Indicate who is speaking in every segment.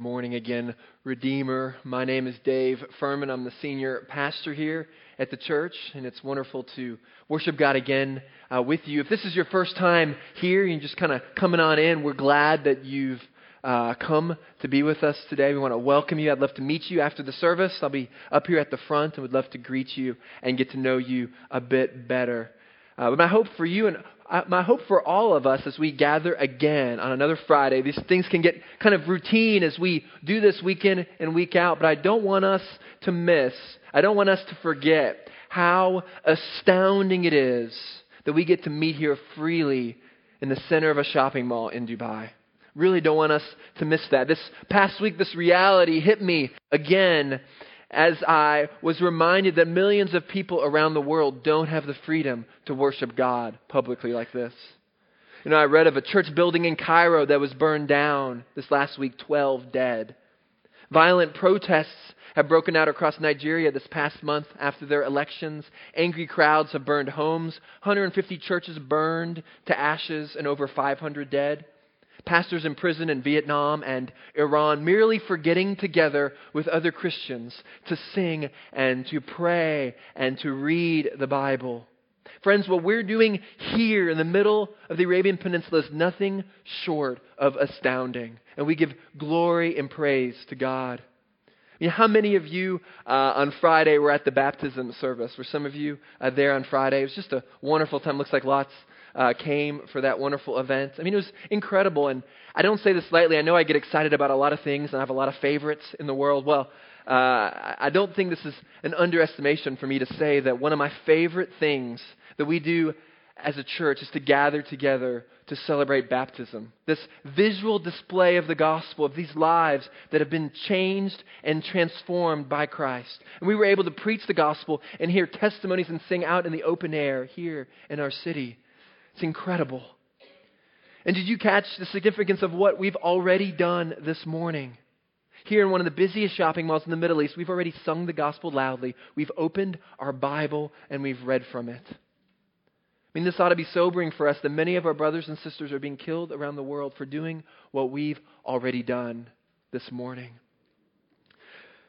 Speaker 1: Morning again, Redeemer. My name is Dave Furman. I'm the senior pastor here at the church, and it's wonderful to worship God again uh, with you. If this is your first time here, you're just kind of coming on in, we're glad that you've uh, come to be with us today. We want to welcome you. I'd love to meet you after the service. I'll be up here at the front and would love to greet you and get to know you a bit better. Uh, but my hope for you and my hope for all of us as we gather again on another Friday, these things can get kind of routine as we do this week in and week out, but I don't want us to miss, I don't want us to forget how astounding it is that we get to meet here freely in the center of a shopping mall in Dubai. Really don't want us to miss that. This past week, this reality hit me again as I was reminded that millions of people around the world don't have the freedom to worship God publicly like this. You know, I read of a church building in Cairo that was burned down this last week, 12 dead. Violent protests have broken out across Nigeria this past month after their elections. Angry crowds have burned homes, 150 churches burned to ashes, and over 500 dead pastors in prison in Vietnam and Iran merely for getting together with other Christians to sing and to pray and to read the Bible. Friends, what we're doing here in the middle of the Arabian Peninsula is nothing short of astounding. And we give glory and praise to God. You know, how many of you uh, on Friday were at the baptism service? Were some of you uh, there on Friday? It was just a wonderful time. Looks like lots uh, came for that wonderful event. I mean, it was incredible. And I don't say this lightly. I know I get excited about a lot of things and I have a lot of favorites in the world. Well, uh, I don't think this is an underestimation for me to say that one of my favorite things that we do as a church is to gather together to celebrate baptism. This visual display of the gospel, of these lives that have been changed and transformed by Christ. And we were able to preach the gospel and hear testimonies and sing out in the open air here in our city. It's incredible. And did you catch the significance of what we've already done this morning? Here in one of the busiest shopping malls in the Middle East, we've already sung the gospel loudly. We've opened our Bible and we've read from it. I mean, this ought to be sobering for us that many of our brothers and sisters are being killed around the world for doing what we've already done this morning.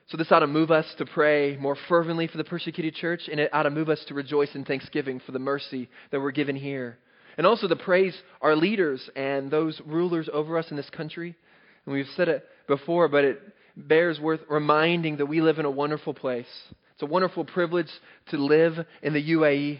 Speaker 1: So, this ought to move us to pray more fervently for the persecuted church, and it ought to move us to rejoice in thanksgiving for the mercy that we're given here and also to praise our leaders and those rulers over us in this country. And we've said it before, but it bears worth reminding that we live in a wonderful place. It's a wonderful privilege to live in the UAE.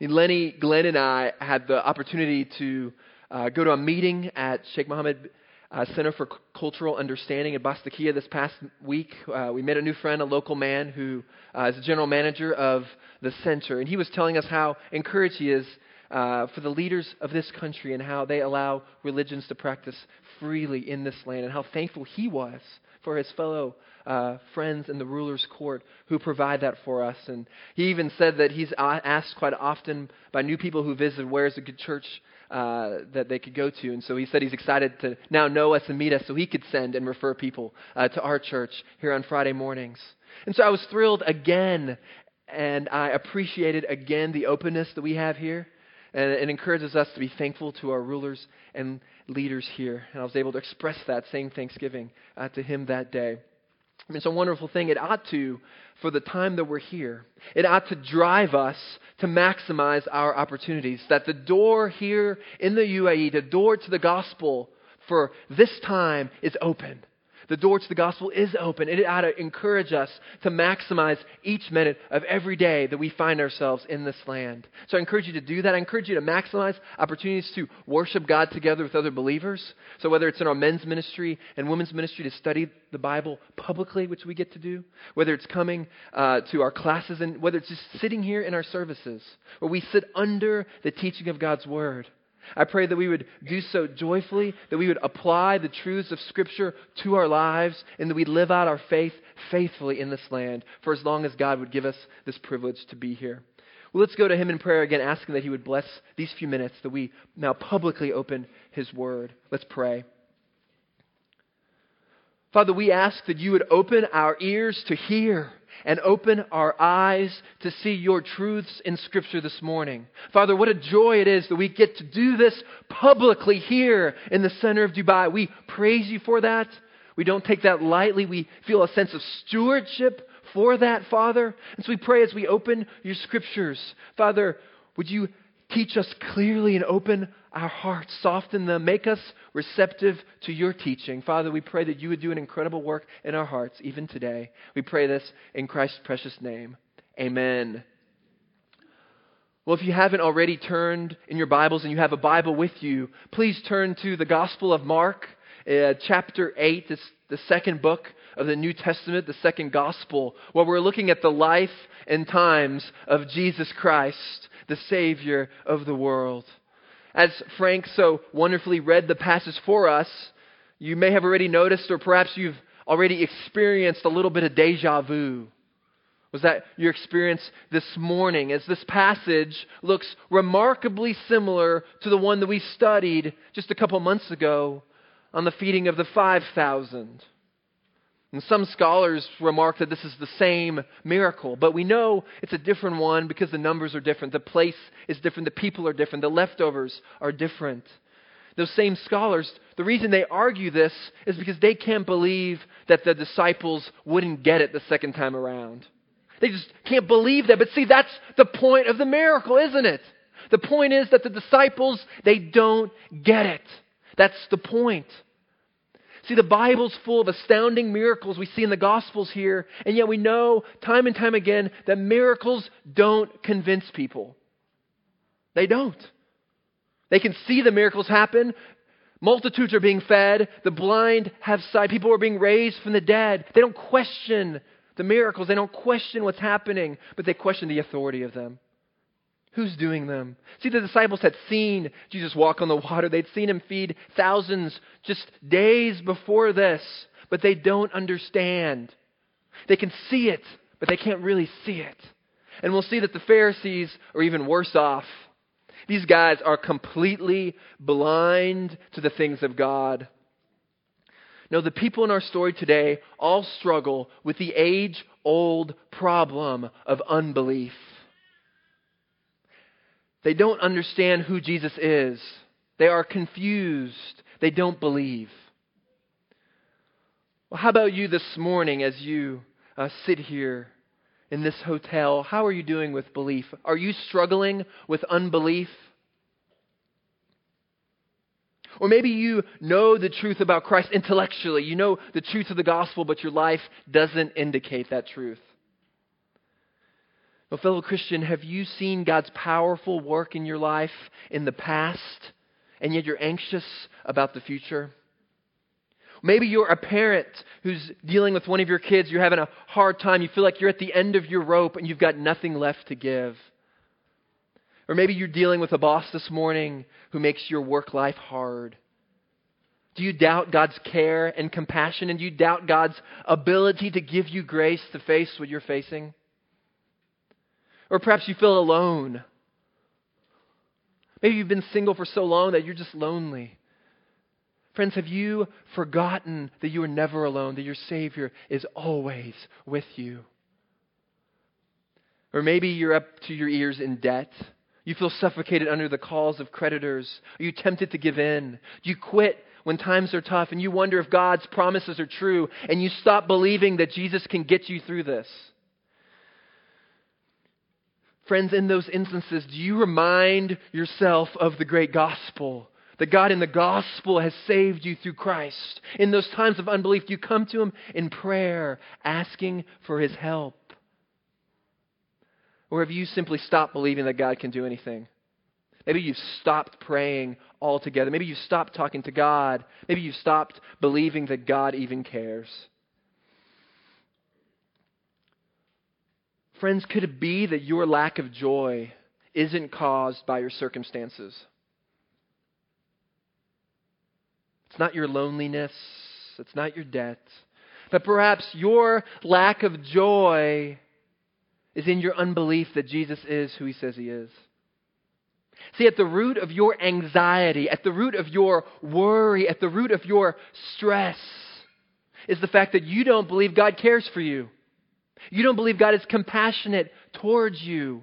Speaker 1: Lenny, Glenn, and I had the opportunity to uh, go to a meeting at Sheikh Mohammed uh, Center for C- Cultural Understanding in Bastakia this past week. Uh, we met a new friend, a local man who uh, is the general manager of the center, and he was telling us how encouraged he is uh, for the leaders of this country and how they allow religions to practice freely in this land, and how thankful he was for his fellow uh, friends in the ruler's court who provide that for us. And he even said that he's asked quite often by new people who visit, where's a good church uh, that they could go to. And so he said he's excited to now know us and meet us so he could send and refer people uh, to our church here on Friday mornings. And so I was thrilled again, and I appreciated again the openness that we have here. And it encourages us to be thankful to our rulers and leaders here. And I was able to express that same thanksgiving uh, to him that day. It's a wonderful thing. It ought to, for the time that we're here, it ought to drive us to maximize our opportunities. That the door here in the UAE, the door to the gospel for this time is open. The door to the gospel is open. It ought to encourage us to maximize each minute of every day that we find ourselves in this land. So I encourage you to do that. I encourage you to maximize opportunities to worship God together with other believers. So whether it's in our men's ministry and women's ministry to study the Bible publicly, which we get to do, whether it's coming uh, to our classes, and whether it's just sitting here in our services, where we sit under the teaching of God's Word. I pray that we would do so joyfully, that we would apply the truths of Scripture to our lives, and that we'd live out our faith faithfully in this land for as long as God would give us this privilege to be here. Well, let's go to Him in prayer again, asking that He would bless these few minutes that we now publicly open His Word. Let's pray. Father, we ask that you would open our ears to hear and open our eyes to see your truths in Scripture this morning. Father, what a joy it is that we get to do this publicly here in the center of Dubai. We praise you for that. We don't take that lightly. We feel a sense of stewardship for that, Father. And so we pray as we open your scriptures, Father, would you teach us clearly and open our hearts, soften them, make us receptive to your teaching. Father, we pray that you would do an incredible work in our hearts even today. We pray this in Christ's precious name. Amen. Well, if you haven't already turned in your Bibles and you have a Bible with you, please turn to the Gospel of Mark, uh, chapter 8. It's the second book of the New Testament, the second Gospel, where we're looking at the life and times of Jesus Christ, the Savior of the world. As Frank so wonderfully read the passage for us, you may have already noticed, or perhaps you've already experienced a little bit of deja vu. Was that your experience this morning as this passage looks remarkably similar to the one that we studied just a couple months ago on the feeding of the 5,000? And some scholars remark that this is the same miracle, but we know it's a different one because the numbers are different, the place is different, the people are different, the leftovers are different. Those same scholars, the reason they argue this is because they can't believe that the disciples wouldn't get it the second time around. They just can't believe that. But see, that's the point of the miracle, isn't it? The point is that the disciples, they don't get it. That's the point. See, the Bible's full of astounding miracles we see in the Gospels here, and yet we know time and time again that miracles don't convince people. They don't. They can see the miracles happen. Multitudes are being fed. The blind have sight. People are being raised from the dead. They don't question the miracles. They don't question what's happening, but they question the authority of them. Who's doing them? See, the disciples had seen Jesus walk on the water. They'd seen him feed thousands just days before this, but they don't understand. They can see it, but they can't really see it. And we'll see that the Pharisees are even worse off. These guys are completely blind to the things of God. No, the people in our story today all struggle with the age old problem of unbelief. They don't understand who Jesus is. They are confused. They don't believe. Well, how about you this morning as you uh, sit here in this hotel? How are you doing with belief? Are you struggling with unbelief? Or maybe you know the truth about Christ intellectually. You know the truth of the gospel, but your life doesn't indicate that truth. Fellow Christian, have you seen God's powerful work in your life in the past, and yet you're anxious about the future? Maybe you're a parent who's dealing with one of your kids. You're having a hard time. You feel like you're at the end of your rope and you've got nothing left to give. Or maybe you're dealing with a boss this morning who makes your work life hard. Do you doubt God's care and compassion? And do you doubt God's ability to give you grace to face what you're facing? Or perhaps you feel alone. Maybe you've been single for so long that you're just lonely. Friends, have you forgotten that you are never alone, that your Savior is always with you? Or maybe you're up to your ears in debt. You feel suffocated under the calls of creditors. Are you tempted to give in? Do you quit when times are tough and you wonder if God's promises are true and you stop believing that Jesus can get you through this? Friends, in those instances, do you remind yourself of the great gospel? That God in the gospel has saved you through Christ. In those times of unbelief, do you come to Him in prayer, asking for His help? Or have you simply stopped believing that God can do anything? Maybe you've stopped praying altogether. Maybe you've stopped talking to God. Maybe you've stopped believing that God even cares. Friends, could it be that your lack of joy isn't caused by your circumstances? It's not your loneliness, it's not your debt, but perhaps your lack of joy is in your unbelief that Jesus is who he says he is. See, at the root of your anxiety, at the root of your worry, at the root of your stress is the fact that you don't believe God cares for you. You don't believe God is compassionate towards you.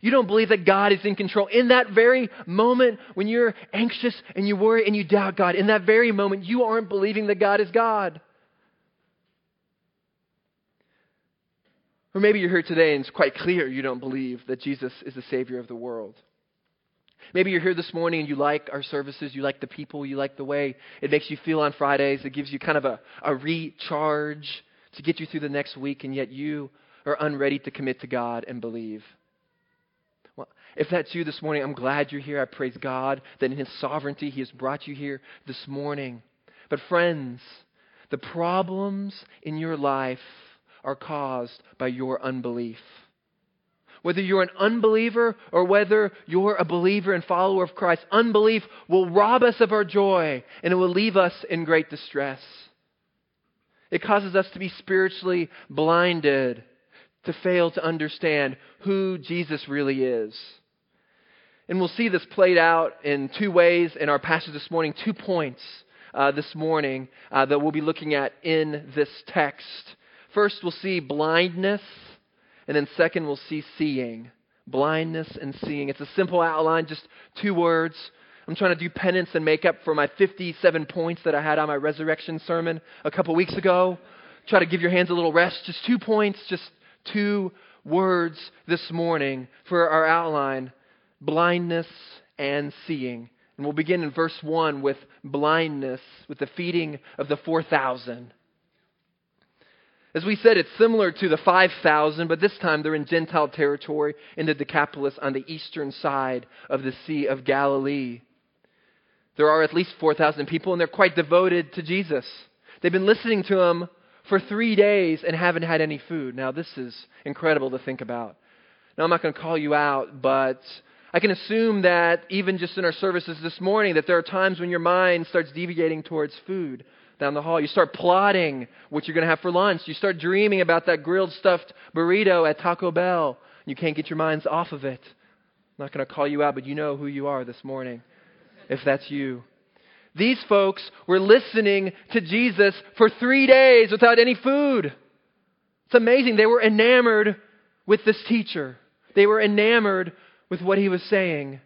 Speaker 1: You don't believe that God is in control. In that very moment when you're anxious and you worry and you doubt God, in that very moment, you aren't believing that God is God. Or maybe you're here today and it's quite clear you don't believe that Jesus is the Savior of the world. Maybe you're here this morning and you like our services, you like the people, you like the way it makes you feel on Fridays, it gives you kind of a, a recharge to get you through the next week, and yet you are unready to commit to God and believe. Well, if that's you this morning, I'm glad you're here. I praise God that in His sovereignty He has brought you here this morning. But, friends, the problems in your life are caused by your unbelief. Whether you're an unbeliever or whether you're a believer and follower of Christ, unbelief will rob us of our joy and it will leave us in great distress. It causes us to be spiritually blinded, to fail to understand who Jesus really is. And we'll see this played out in two ways in our passage this morning, two points uh, this morning uh, that we'll be looking at in this text. First, we'll see blindness, and then second, we'll see seeing. Blindness and seeing. It's a simple outline, just two words. I'm trying to do penance and make up for my 57 points that I had on my resurrection sermon a couple weeks ago. Try to give your hands a little rest. Just two points, just two words this morning for our outline blindness and seeing. And we'll begin in verse 1 with blindness, with the feeding of the 4,000. As we said, it's similar to the 5,000, but this time they're in Gentile territory in the Decapolis on the eastern side of the Sea of Galilee. There are at least 4,000 people, and they're quite devoted to Jesus. They've been listening to him for three days and haven't had any food. Now, this is incredible to think about. Now, I'm not going to call you out, but I can assume that even just in our services this morning, that there are times when your mind starts deviating towards food down the hall. You start plotting what you're going to have for lunch. You start dreaming about that grilled stuffed burrito at Taco Bell. You can't get your minds off of it. I'm not going to call you out, but you know who you are this morning if that's you. These folks were listening to Jesus for three days without any food. It's amazing. They were enamored with this teacher, they were enamored with what he was saying.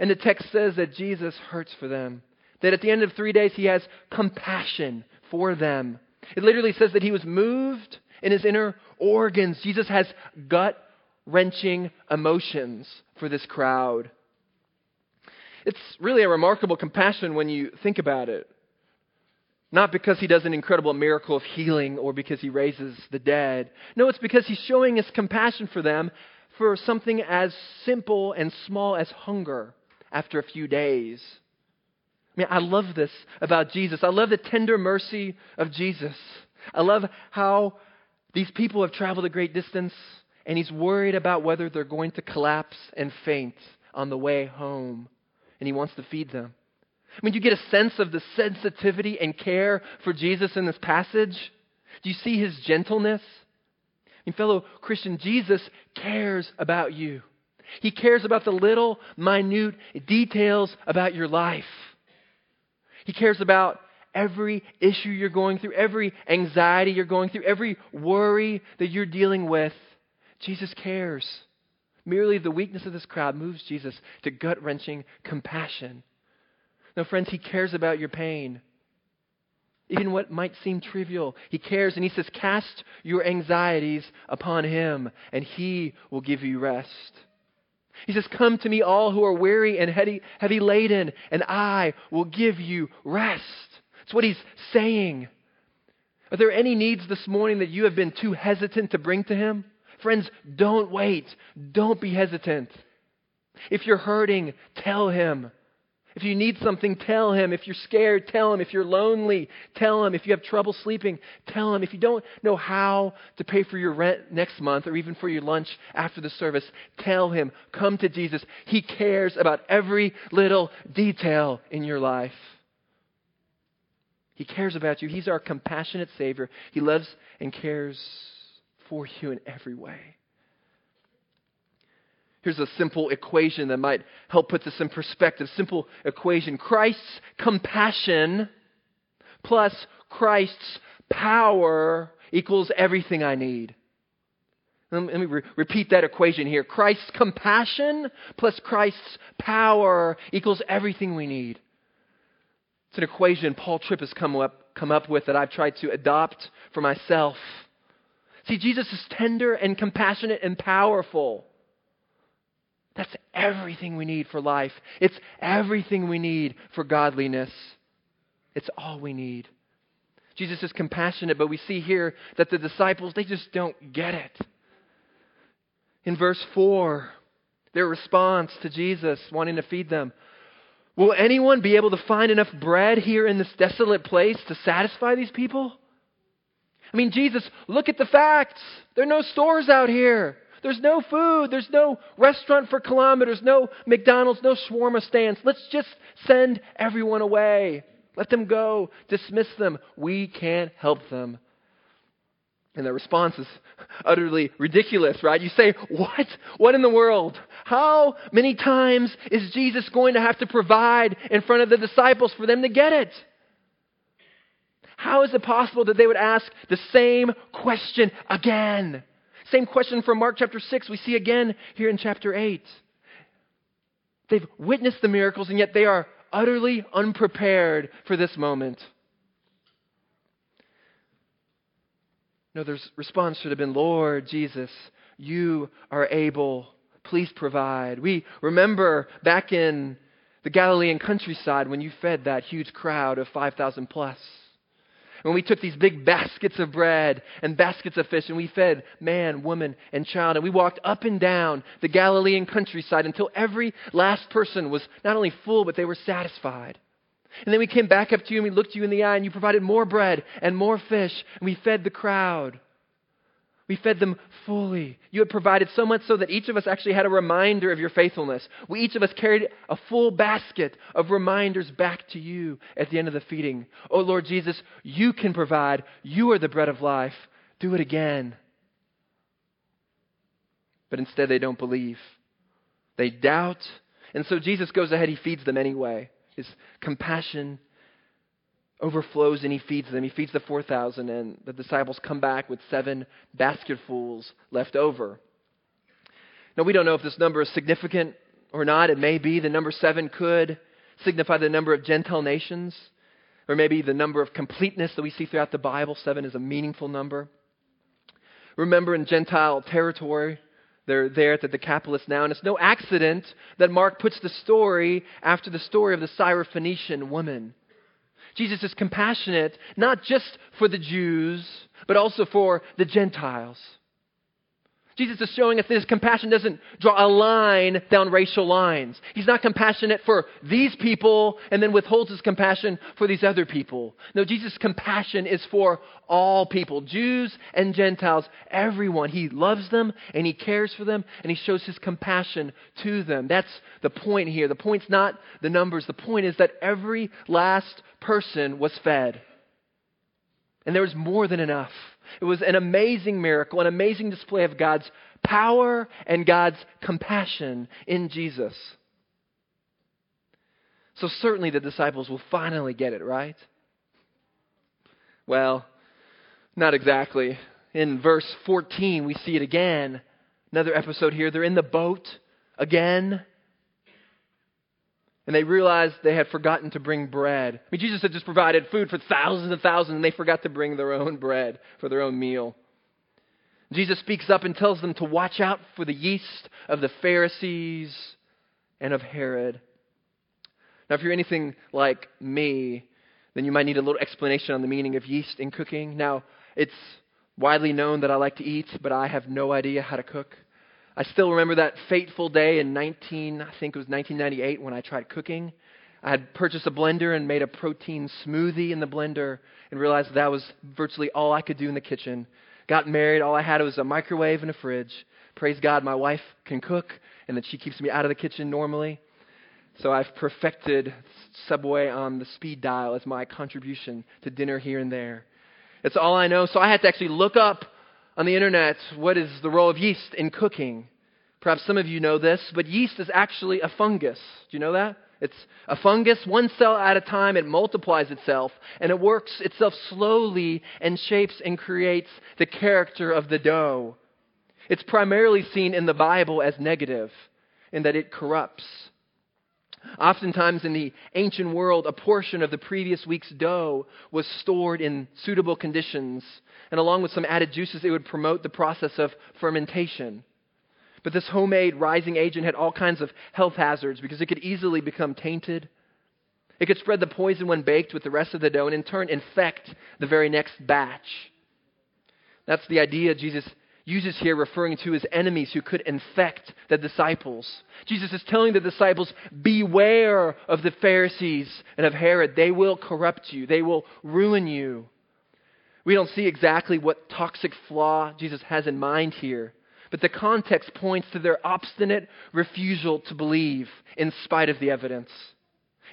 Speaker 1: And the text says that Jesus hurts for them, that at the end of three days, he has compassion for them. It literally says that he was moved in his inner organs. Jesus has gut wrenching emotions for this crowd. It's really a remarkable compassion when you think about it. Not because he does an incredible miracle of healing or because he raises the dead. No, it's because he's showing his compassion for them for something as simple and small as hunger after a few days. I mean, I love this about Jesus. I love the tender mercy of Jesus. I love how these people have traveled a great distance and he's worried about whether they're going to collapse and faint on the way home and he wants to feed them. I mean, do you get a sense of the sensitivity and care for Jesus in this passage? Do you see his gentleness? I mean, fellow Christian, Jesus cares about you. He cares about the little, minute details about your life. He cares about every issue you're going through, every anxiety you're going through, every worry that you're dealing with. Jesus cares. Merely the weakness of this crowd moves Jesus to gut wrenching compassion. No, friends, he cares about your pain. Even what might seem trivial, he cares and he says, Cast your anxieties upon him, and he will give you rest. He says, Come to me, all who are weary and heavy, heavy laden, and I will give you rest. That's what he's saying. Are there any needs this morning that you have been too hesitant to bring to him? Friends, don't wait. Don't be hesitant. If you're hurting, tell him. If you need something, tell him. If you're scared, tell him. If you're lonely, tell him. If you have trouble sleeping, tell him. If you don't know how to pay for your rent next month or even for your lunch after the service, tell him. Come to Jesus. He cares about every little detail in your life. He cares about you. He's our compassionate Savior. He loves and cares for you in every way. Here's a simple equation that might help put this in perspective. Simple equation Christ's compassion plus Christ's power equals everything I need. Let me re- repeat that equation here. Christ's compassion plus Christ's power equals everything we need. It's an equation Paul Tripp has come up, come up with that I've tried to adopt for myself See, Jesus is tender and compassionate and powerful. That's everything we need for life. It's everything we need for godliness. It's all we need. Jesus is compassionate, but we see here that the disciples, they just don't get it. In verse 4, their response to Jesus wanting to feed them Will anyone be able to find enough bread here in this desolate place to satisfy these people? I mean, Jesus, look at the facts. There are no stores out here. There's no food. There's no restaurant for kilometers, no McDonald's, no shawarma stands. Let's just send everyone away. Let them go. Dismiss them. We can't help them. And the response is utterly ridiculous, right? You say, What? What in the world? How many times is Jesus going to have to provide in front of the disciples for them to get it? How is it possible that they would ask the same question again? Same question from Mark chapter 6, we see again here in chapter 8. They've witnessed the miracles, and yet they are utterly unprepared for this moment. No, their response should have been, Lord Jesus, you are able. Please provide. We remember back in the Galilean countryside when you fed that huge crowd of 5,000 plus when we took these big baskets of bread and baskets of fish and we fed man, woman, and child, and we walked up and down the Galilean countryside until every last person was not only full, but they were satisfied. And then we came back up to you and we looked you in the eye and you provided more bread and more fish and we fed the crowd. We fed them fully. You had provided so much so that each of us actually had a reminder of your faithfulness. We each of us carried a full basket of reminders back to you at the end of the feeding. Oh Lord Jesus, you can provide. You are the bread of life. Do it again. But instead, they don't believe. They doubt. And so Jesus goes ahead, he feeds them anyway. His compassion overflows and he feeds them. He feeds the 4,000, and the disciples come back with seven basketfuls left over. Now, we don't know if this number is significant or not. It may be. The number seven could signify the number of Gentile nations, or maybe the number of completeness that we see throughout the Bible. Seven is a meaningful number. Remember, in Gentile territory, they're there at the Decapolis now, and it's no accident that Mark puts the story after the story of the Syrophoenician woman Jesus is compassionate not just for the Jews, but also for the Gentiles. Jesus is showing us that his compassion doesn't draw a line down racial lines. He's not compassionate for these people and then withholds his compassion for these other people. No, Jesus' compassion is for all people, Jews and Gentiles, everyone. He loves them and he cares for them and he shows his compassion to them. That's the point here. The point's not the numbers. The point is that every last person was fed. And there was more than enough. It was an amazing miracle, an amazing display of God's power and God's compassion in Jesus. So, certainly the disciples will finally get it, right? Well, not exactly. In verse 14, we see it again. Another episode here. They're in the boat again and they realized they had forgotten to bring bread. I mean, Jesus had just provided food for thousands and thousands, and they forgot to bring their own bread for their own meal. Jesus speaks up and tells them to watch out for the yeast of the Pharisees and of Herod. Now, if you're anything like me, then you might need a little explanation on the meaning of yeast in cooking. Now, it's widely known that I like to eat, but I have no idea how to cook. I still remember that fateful day in 19, I think it was 1998 when I tried cooking. I had purchased a blender and made a protein smoothie in the blender and realized that was virtually all I could do in the kitchen. Got married, all I had was a microwave and a fridge. Praise God, my wife can cook and that she keeps me out of the kitchen normally. So I've perfected Subway on the speed dial as my contribution to dinner here and there. It's all I know. So I had to actually look up on the internet what is the role of yeast in cooking. Perhaps some of you know this, but yeast is actually a fungus. Do you know that? It's a fungus, one cell at a time, it multiplies itself, and it works itself slowly and shapes and creates the character of the dough. It's primarily seen in the Bible as negative, in that it corrupts. Oftentimes in the ancient world, a portion of the previous week's dough was stored in suitable conditions, and along with some added juices, it would promote the process of fermentation. But this homemade rising agent had all kinds of health hazards because it could easily become tainted. It could spread the poison when baked with the rest of the dough and in turn infect the very next batch. That's the idea Jesus uses here, referring to his enemies who could infect the disciples. Jesus is telling the disciples, Beware of the Pharisees and of Herod. They will corrupt you, they will ruin you. We don't see exactly what toxic flaw Jesus has in mind here, but the context points to their obstinate refusal to believe in spite of the evidence.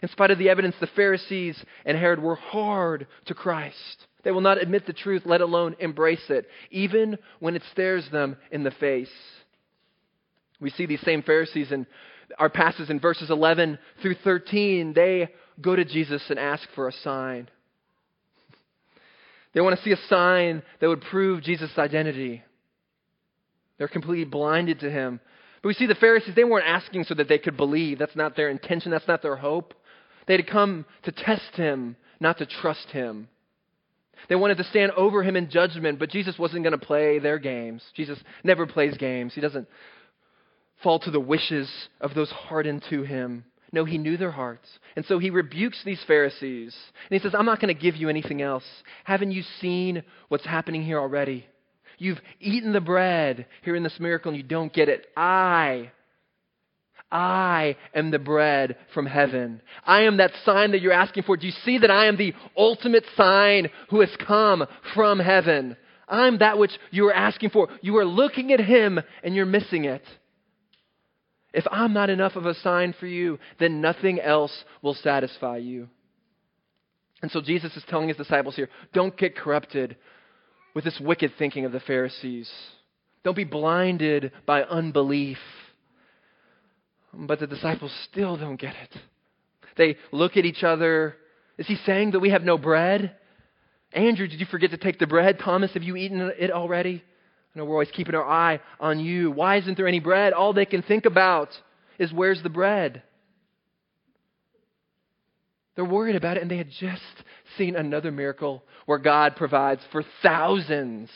Speaker 1: In spite of the evidence, the Pharisees and Herod were hard to Christ. They will not admit the truth, let alone embrace it, even when it stares them in the face. We see these same Pharisees in our passages in verses 11 through 13. They go to Jesus and ask for a sign. They want to see a sign that would prove Jesus' identity. They're completely blinded to him. But we see the Pharisees, they weren't asking so that they could believe. That's not their intention, that's not their hope. They had come to test him, not to trust him. They wanted to stand over him in judgment, but Jesus wasn't going to play their games. Jesus never plays games. He doesn't fall to the wishes of those hardened to him. No, he knew their hearts. And so he rebukes these Pharisees. And he says, I'm not going to give you anything else. Haven't you seen what's happening here already? You've eaten the bread here in this miracle and you don't get it. I I am the bread from heaven. I am that sign that you're asking for. Do you see that I am the ultimate sign who has come from heaven? I'm that which you are asking for. You are looking at him and you're missing it. If I'm not enough of a sign for you, then nothing else will satisfy you. And so Jesus is telling his disciples here don't get corrupted with this wicked thinking of the Pharisees. Don't be blinded by unbelief. But the disciples still don't get it. They look at each other. Is he saying that we have no bread? Andrew, did you forget to take the bread? Thomas, have you eaten it already? I know we're always keeping our eye on you. Why isn't there any bread? All they can think about is where's the bread? They're worried about it, and they had just seen another miracle where God provides for thousands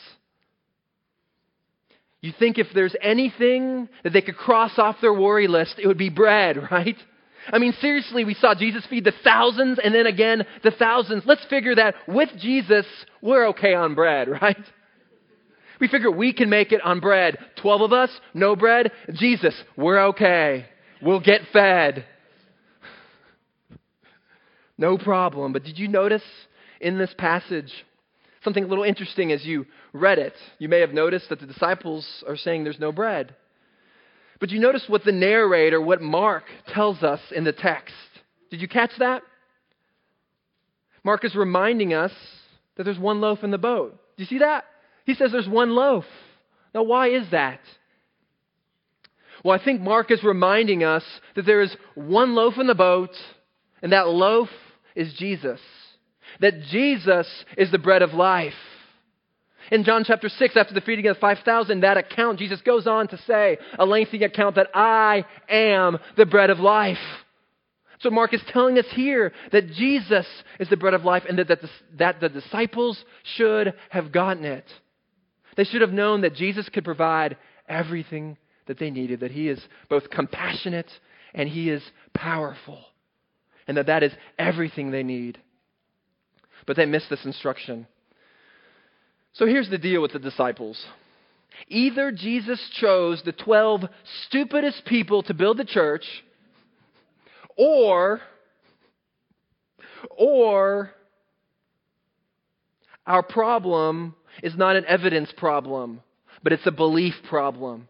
Speaker 1: you think if there's anything that they could cross off their worry list, it would be bread, right? I mean, seriously, we saw Jesus feed the thousands and then again the thousands. Let's figure that with Jesus, we're okay on bread, right? We figure we can make it on bread. Twelve of us, no bread. Jesus, we're okay. We'll get fed. No problem. But did you notice in this passage something a little interesting as you read it. You may have noticed that the disciples are saying there's no bread. But you notice what the narrator, what Mark tells us in the text. Did you catch that? Mark is reminding us that there's one loaf in the boat. Do you see that? He says there's one loaf. Now, why is that? Well, I think Mark is reminding us that there is one loaf in the boat, and that loaf is Jesus that Jesus is the bread of life. In John chapter 6, after the feeding of the 5,000, that account, Jesus goes on to say, a lengthy account, that I am the bread of life. So Mark is telling us here that Jesus is the bread of life and that, that, the, that the disciples should have gotten it. They should have known that Jesus could provide everything that they needed, that he is both compassionate and he is powerful, and that that is everything they need but they missed this instruction. So here's the deal with the disciples. Either Jesus chose the 12 stupidest people to build the church, or, or our problem is not an evidence problem, but it's a belief problem.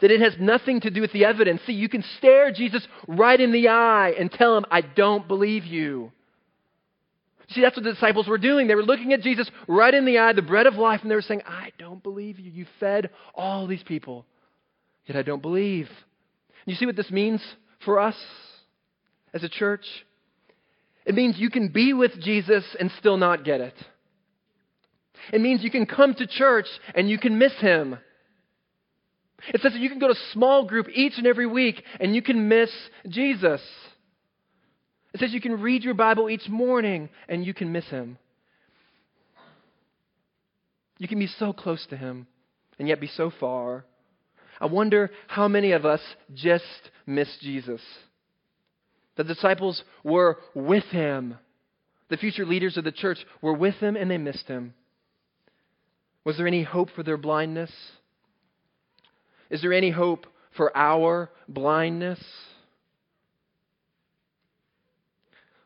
Speaker 1: That it has nothing to do with the evidence. See, you can stare Jesus right in the eye and tell him, I don't believe you. See, that's what the disciples were doing. They were looking at Jesus right in the eye, the bread of life, and they were saying, I don't believe you. You fed all these people, yet I don't believe. And you see what this means for us as a church? It means you can be with Jesus and still not get it. It means you can come to church and you can miss him. It says that you can go to small group each and every week and you can miss Jesus. It says you can read your Bible each morning and you can miss him. You can be so close to him and yet be so far. I wonder how many of us just miss Jesus. The disciples were with him. The future leaders of the church were with him and they missed him. Was there any hope for their blindness? Is there any hope for our blindness?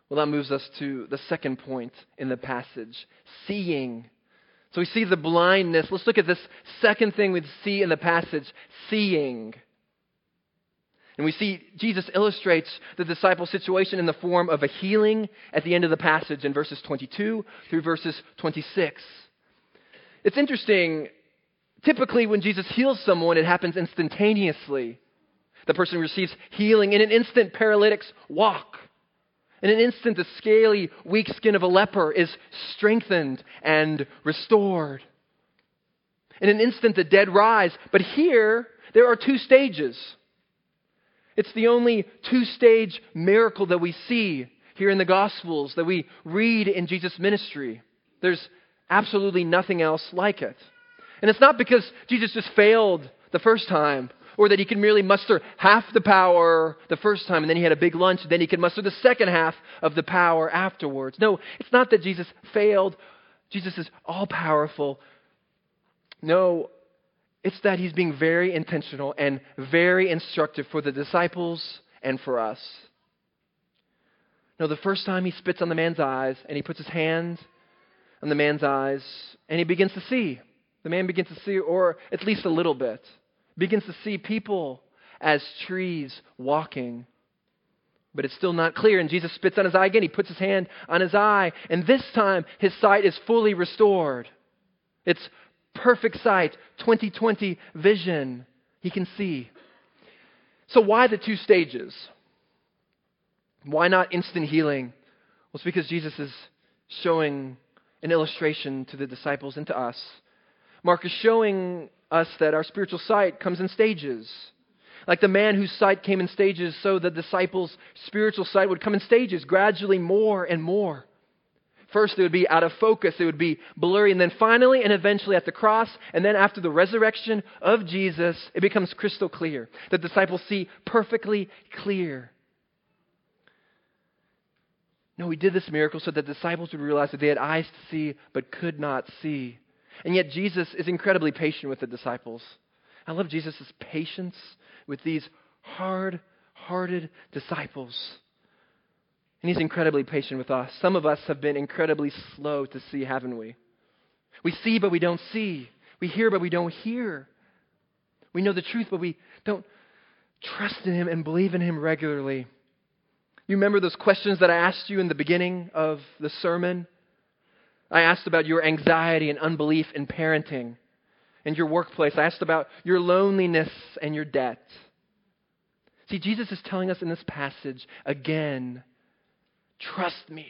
Speaker 1: Well, that moves us to the second point in the passage seeing. So we see the blindness. Let's look at this second thing we see in the passage seeing. And we see Jesus illustrates the disciple situation in the form of a healing at the end of the passage in verses 22 through verses 26. It's interesting. Typically, when Jesus heals someone, it happens instantaneously. The person receives healing. In an instant, paralytics walk. In an instant, the scaly, weak skin of a leper is strengthened and restored. In an instant, the dead rise. But here, there are two stages. It's the only two stage miracle that we see here in the Gospels, that we read in Jesus' ministry. There's absolutely nothing else like it. And it's not because Jesus just failed the first time, or that he could merely muster half the power the first time and then he had a big lunch, and then he could muster the second half of the power afterwards. No, it's not that Jesus failed. Jesus is all powerful. No, it's that he's being very intentional and very instructive for the disciples and for us. No, the first time he spits on the man's eyes and he puts his hand on the man's eyes and he begins to see. The man begins to see, or at least a little bit, begins to see people as trees walking. But it's still not clear. And Jesus spits on his eye again. He puts his hand on his eye. And this time, his sight is fully restored. It's perfect sight, 2020 vision. He can see. So, why the two stages? Why not instant healing? Well, it's because Jesus is showing an illustration to the disciples and to us. Mark is showing us that our spiritual sight comes in stages. Like the man whose sight came in stages, so the disciples' spiritual sight would come in stages, gradually more and more. First, it would be out of focus, it would be blurry, and then finally and eventually at the cross, and then after the resurrection of Jesus, it becomes crystal clear. The disciples see perfectly clear. No, he did this miracle so that disciples would realize that they had eyes to see but could not see. And yet, Jesus is incredibly patient with the disciples. I love Jesus' patience with these hard hearted disciples. And he's incredibly patient with us. Some of us have been incredibly slow to see, haven't we? We see, but we don't see. We hear, but we don't hear. We know the truth, but we don't trust in him and believe in him regularly. You remember those questions that I asked you in the beginning of the sermon? I asked about your anxiety and unbelief in parenting and your workplace. I asked about your loneliness and your debt. See, Jesus is telling us in this passage again trust me.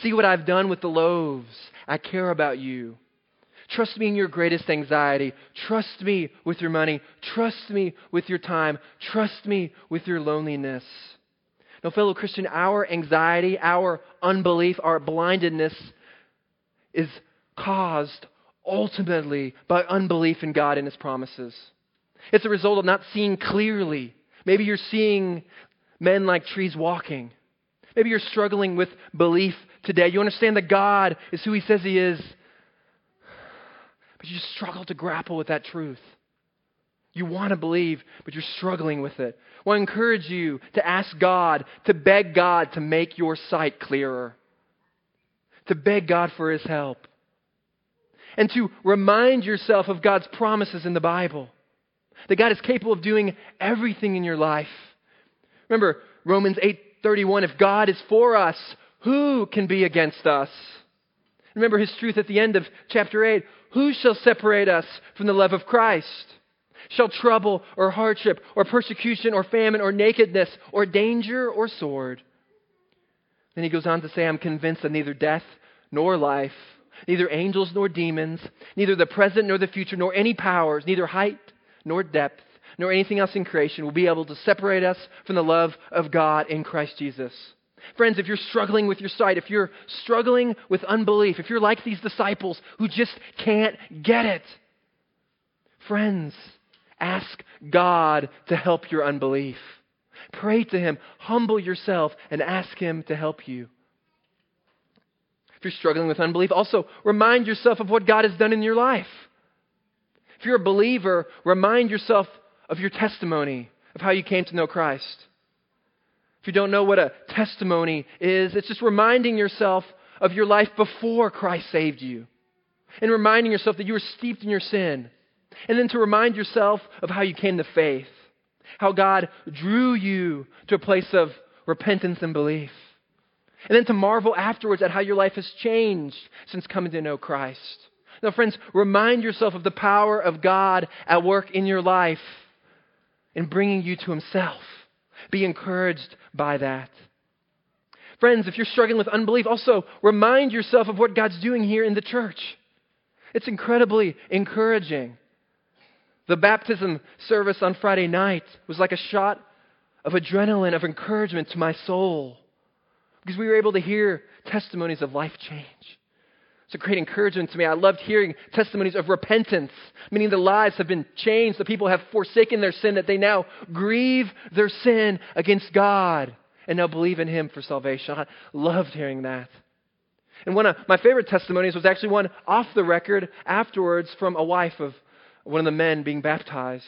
Speaker 1: See what I've done with the loaves. I care about you. Trust me in your greatest anxiety. Trust me with your money. Trust me with your time. Trust me with your loneliness. Now, fellow Christian, our anxiety, our unbelief, our blindedness is caused ultimately by unbelief in God and His promises. It's a result of not seeing clearly. Maybe you're seeing men like trees walking. Maybe you're struggling with belief today. You understand that God is who He says He is, but you just struggle to grapple with that truth. You want to believe, but you're struggling with it. Well, I encourage you to ask God, to beg God to make your sight clearer to beg God for his help, and to remind yourself of God's promises in the Bible. That God is capable of doing everything in your life. Remember Romans 8:31 if God is for us, who can be against us? Remember his truth at the end of chapter 8, who shall separate us from the love of Christ? Shall trouble or hardship or persecution or famine or nakedness or danger or sword? Then he goes on to say, I'm convinced that neither death nor life, neither angels nor demons, neither the present nor the future, nor any powers, neither height nor depth, nor anything else in creation will be able to separate us from the love of God in Christ Jesus. Friends, if you're struggling with your sight, if you're struggling with unbelief, if you're like these disciples who just can't get it, friends, ask God to help your unbelief. Pray to Him, humble yourself, and ask Him to help you. If you're struggling with unbelief, also remind yourself of what God has done in your life. If you're a believer, remind yourself of your testimony, of how you came to know Christ. If you don't know what a testimony is, it's just reminding yourself of your life before Christ saved you. And reminding yourself that you were steeped in your sin. And then to remind yourself of how you came to faith. How God drew you to a place of repentance and belief. And then to marvel afterwards at how your life has changed since coming to know Christ. Now, friends, remind yourself of the power of God at work in your life in bringing you to Himself. Be encouraged by that. Friends, if you're struggling with unbelief, also remind yourself of what God's doing here in the church. It's incredibly encouraging. The baptism service on Friday night was like a shot of adrenaline, of encouragement to my soul, because we were able to hear testimonies of life change. It's a great encouragement to me. I loved hearing testimonies of repentance, meaning the lives have been changed. The people have forsaken their sin, that they now grieve their sin against God and now believe in Him for salvation. I loved hearing that. And one of my favorite testimonies was actually one off the record afterwards from a wife of one of the men being baptized.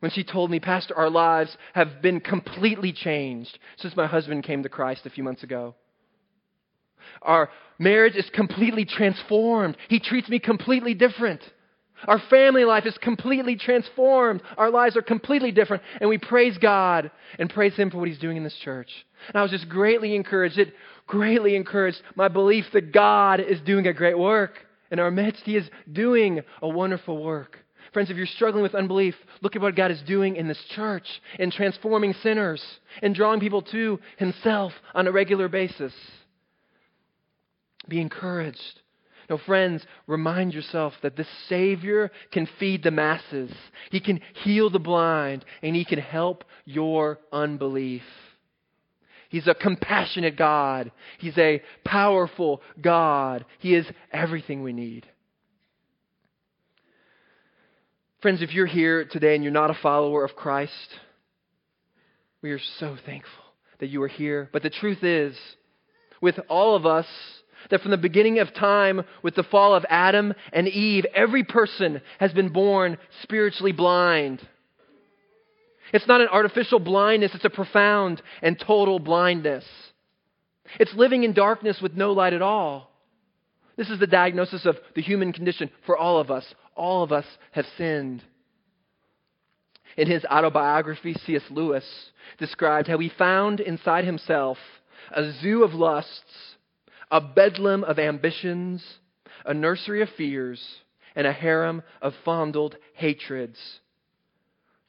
Speaker 1: When she told me, Pastor, our lives have been completely changed since my husband came to Christ a few months ago. Our marriage is completely transformed. He treats me completely different. Our family life is completely transformed. Our lives are completely different. And we praise God and praise Him for what He's doing in this church. And I was just greatly encouraged. It greatly encouraged my belief that God is doing a great work in our midst. He is doing a wonderful work. Friends, if you're struggling with unbelief, look at what God is doing in this church in transforming sinners and drawing people to Himself on a regular basis. Be encouraged. No, friends, remind yourself that the Savior can feed the masses. He can heal the blind, and He can help your unbelief. He's a compassionate God. He's a powerful God. He is everything we need. Friends, if you're here today and you're not a follower of Christ, we are so thankful that you are here. But the truth is, with all of us, that from the beginning of time, with the fall of Adam and Eve, every person has been born spiritually blind. It's not an artificial blindness, it's a profound and total blindness. It's living in darkness with no light at all. This is the diagnosis of the human condition for all of us. All of us have sinned. In his autobiography, C.S. Lewis described how he found inside himself a zoo of lusts a bedlam of ambitions, a nursery of fears, and a harem of fondled hatreds.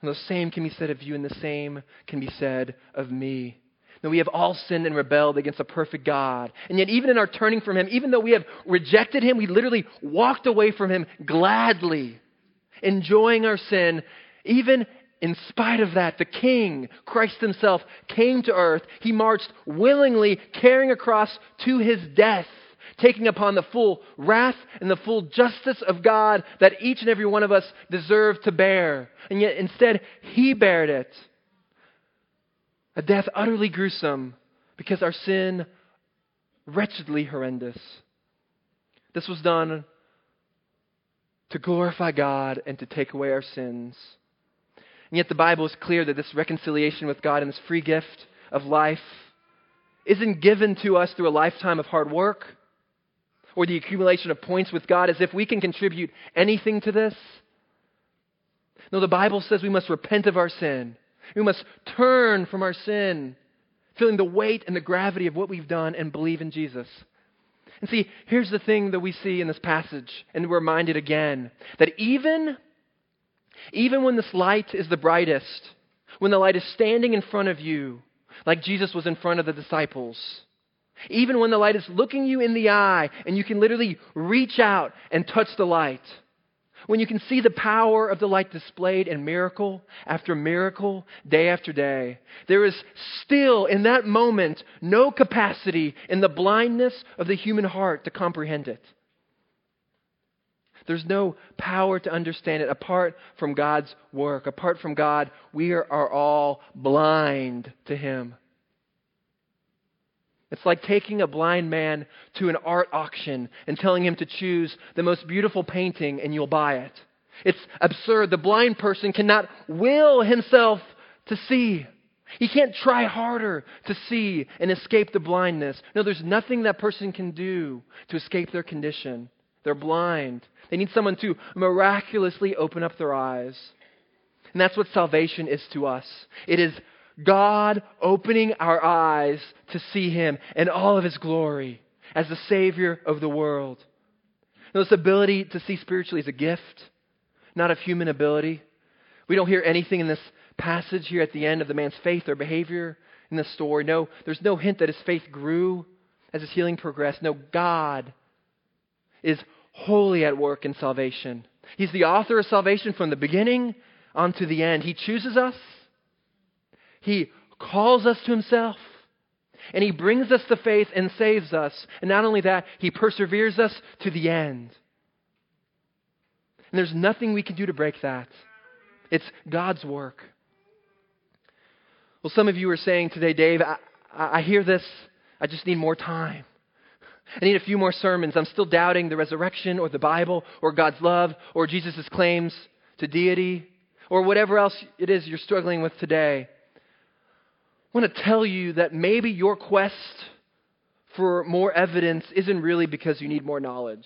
Speaker 1: And the same can be said of you, and the same can be said of me. That we have all sinned and rebelled against a perfect God. And yet, even in our turning from Him, even though we have rejected Him, we literally walked away from Him gladly, enjoying our sin, even in spite of that, the King, Christ Himself, came to earth. He marched willingly, carrying a cross to His death, taking upon the full wrath and the full justice of God that each and every one of us deserve to bear. And yet, instead, He bared it. A death utterly gruesome because our sin wretchedly horrendous. This was done to glorify God and to take away our sins. And yet the Bible is clear that this reconciliation with God and this free gift of life isn't given to us through a lifetime of hard work or the accumulation of points with God as if we can contribute anything to this. No, the Bible says we must repent of our sin. We must turn from our sin, feeling the weight and the gravity of what we've done, and believe in Jesus. And see, here's the thing that we see in this passage, and we're reminded again that even even when this light is the brightest, when the light is standing in front of you, like Jesus was in front of the disciples, even when the light is looking you in the eye and you can literally reach out and touch the light, when you can see the power of the light displayed in miracle after miracle, day after day, there is still in that moment no capacity in the blindness of the human heart to comprehend it. There's no power to understand it apart from God's work. Apart from God, we are, all blind to Him. It's like taking a blind man to an art auction and telling him to choose the most beautiful painting and you'll buy it. It's absurd. The blind person cannot will himself to see. He can't try harder to see and escape the blindness. No, there's nothing that person can do to escape their condition. They're blind. They need someone to miraculously open up their eyes. And that's what salvation is to us. It is God opening our eyes to see Him in all of His glory as the Savior of the world. Now, this ability to see spiritually is a gift, not of human ability. We don't hear anything in this passage here at the end of the man's faith or behavior in the story. No, there's no hint that his faith grew as his healing progressed. No, God is wholly at work in salvation. He's the author of salvation from the beginning on to the end. He chooses us he calls us to Himself. And He brings us to faith and saves us. And not only that, He perseveres us to the end. And there's nothing we can do to break that. It's God's work. Well, some of you are saying today, Dave, I, I hear this. I just need more time. I need a few more sermons. I'm still doubting the resurrection or the Bible or God's love or Jesus' claims to deity or whatever else it is you're struggling with today. I want to tell you that maybe your quest for more evidence isn't really because you need more knowledge.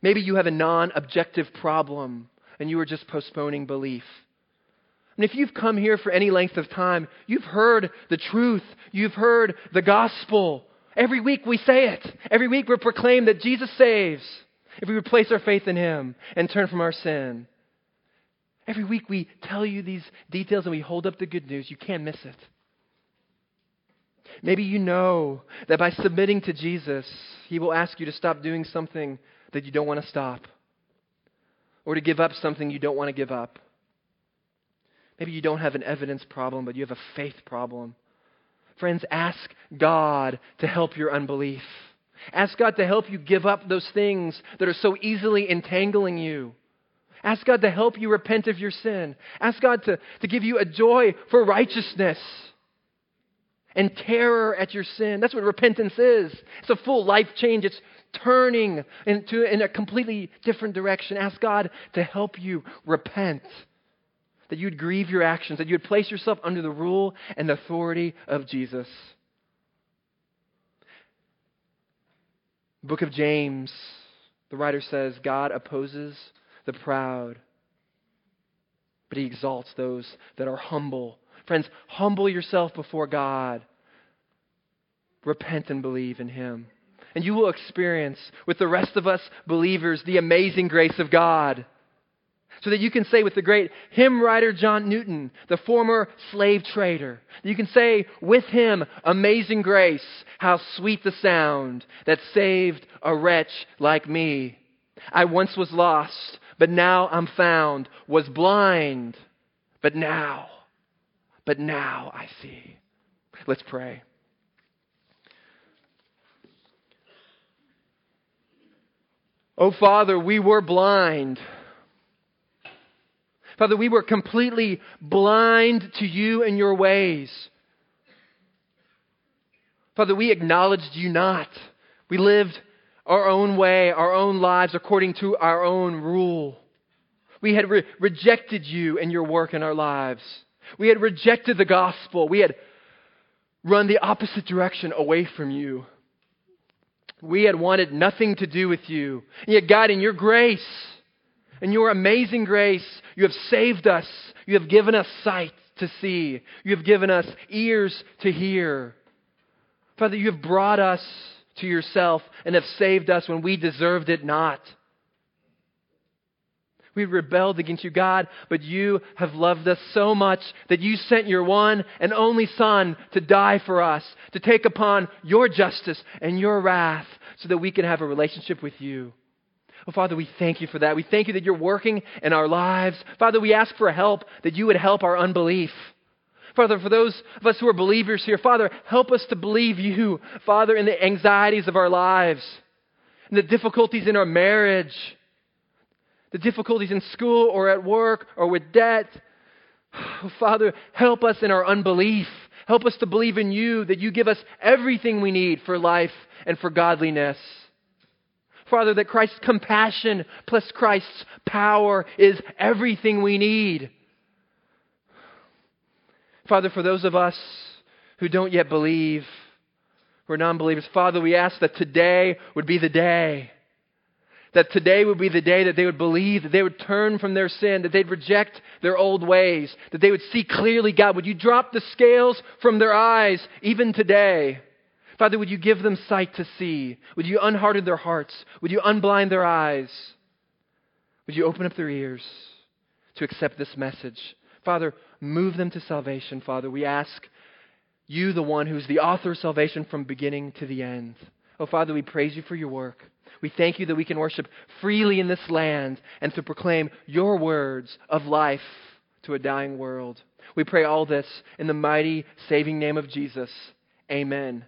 Speaker 1: Maybe you have a non objective problem and you are just postponing belief. And if you've come here for any length of time, you've heard the truth, you've heard the gospel. Every week we say it. Every week we proclaim that Jesus saves if we replace our faith in Him and turn from our sin. Every week we tell you these details and we hold up the good news. You can't miss it. Maybe you know that by submitting to Jesus, He will ask you to stop doing something that you don't want to stop, or to give up something you don't want to give up. Maybe you don't have an evidence problem, but you have a faith problem. Friends, ask God to help your unbelief. Ask God to help you give up those things that are so easily entangling you. Ask God to help you repent of your sin. Ask God to, to give you a joy for righteousness and terror at your sin. That's what repentance is. It's a full life change. It's turning into in a completely different direction. Ask God to help you repent. That you'd grieve your actions, that you'd place yourself under the rule and authority of Jesus. Book of James, the writer says, God opposes the proud, but he exalts those that are humble. Friends, humble yourself before God. Repent and believe in him. And you will experience with the rest of us believers the amazing grace of God. So that you can say with the great hymn writer John Newton, the former slave trader, you can say with him, Amazing grace, how sweet the sound that saved a wretch like me. I once was lost, but now I'm found, was blind, but now, but now I see. Let's pray. Oh, Father, we were blind. Father, we were completely blind to you and your ways. Father, we acknowledged you not. We lived our own way, our own lives according to our own rule. We had re- rejected you and your work in our lives. We had rejected the gospel. We had run the opposite direction away from you. We had wanted nothing to do with you. And yet, God, in your grace, in your amazing grace, you have saved us. You have given us sight to see. You have given us ears to hear. Father, you have brought us to yourself and have saved us when we deserved it not. We rebelled against you, God, but you have loved us so much that you sent your one and only Son to die for us, to take upon your justice and your wrath so that we can have a relationship with you. Oh, Father, we thank you for that. We thank you that you're working in our lives. Father, we ask for help, that you would help our unbelief. Father, for those of us who are believers here, Father, help us to believe you, Father, in the anxieties of our lives, in the difficulties in our marriage, the difficulties in school or at work or with debt. Father, help us in our unbelief. Help us to believe in you, that you give us everything we need for life and for godliness. Father, that Christ's compassion plus Christ's power is everything we need. Father, for those of us who don't yet believe, who are non believers, Father, we ask that today would be the day. That today would be the day that they would believe, that they would turn from their sin, that they'd reject their old ways, that they would see clearly, God, would you drop the scales from their eyes even today? Father, would you give them sight to see? Would you unharden their hearts? Would you unblind their eyes? Would you open up their ears to accept this message? Father, move them to salvation, Father. We ask you, the one who's the author of salvation from beginning to the end. Oh, Father, we praise you for your work. We thank you that we can worship freely in this land and to proclaim your words of life to a dying world. We pray all this in the mighty, saving name of Jesus. Amen.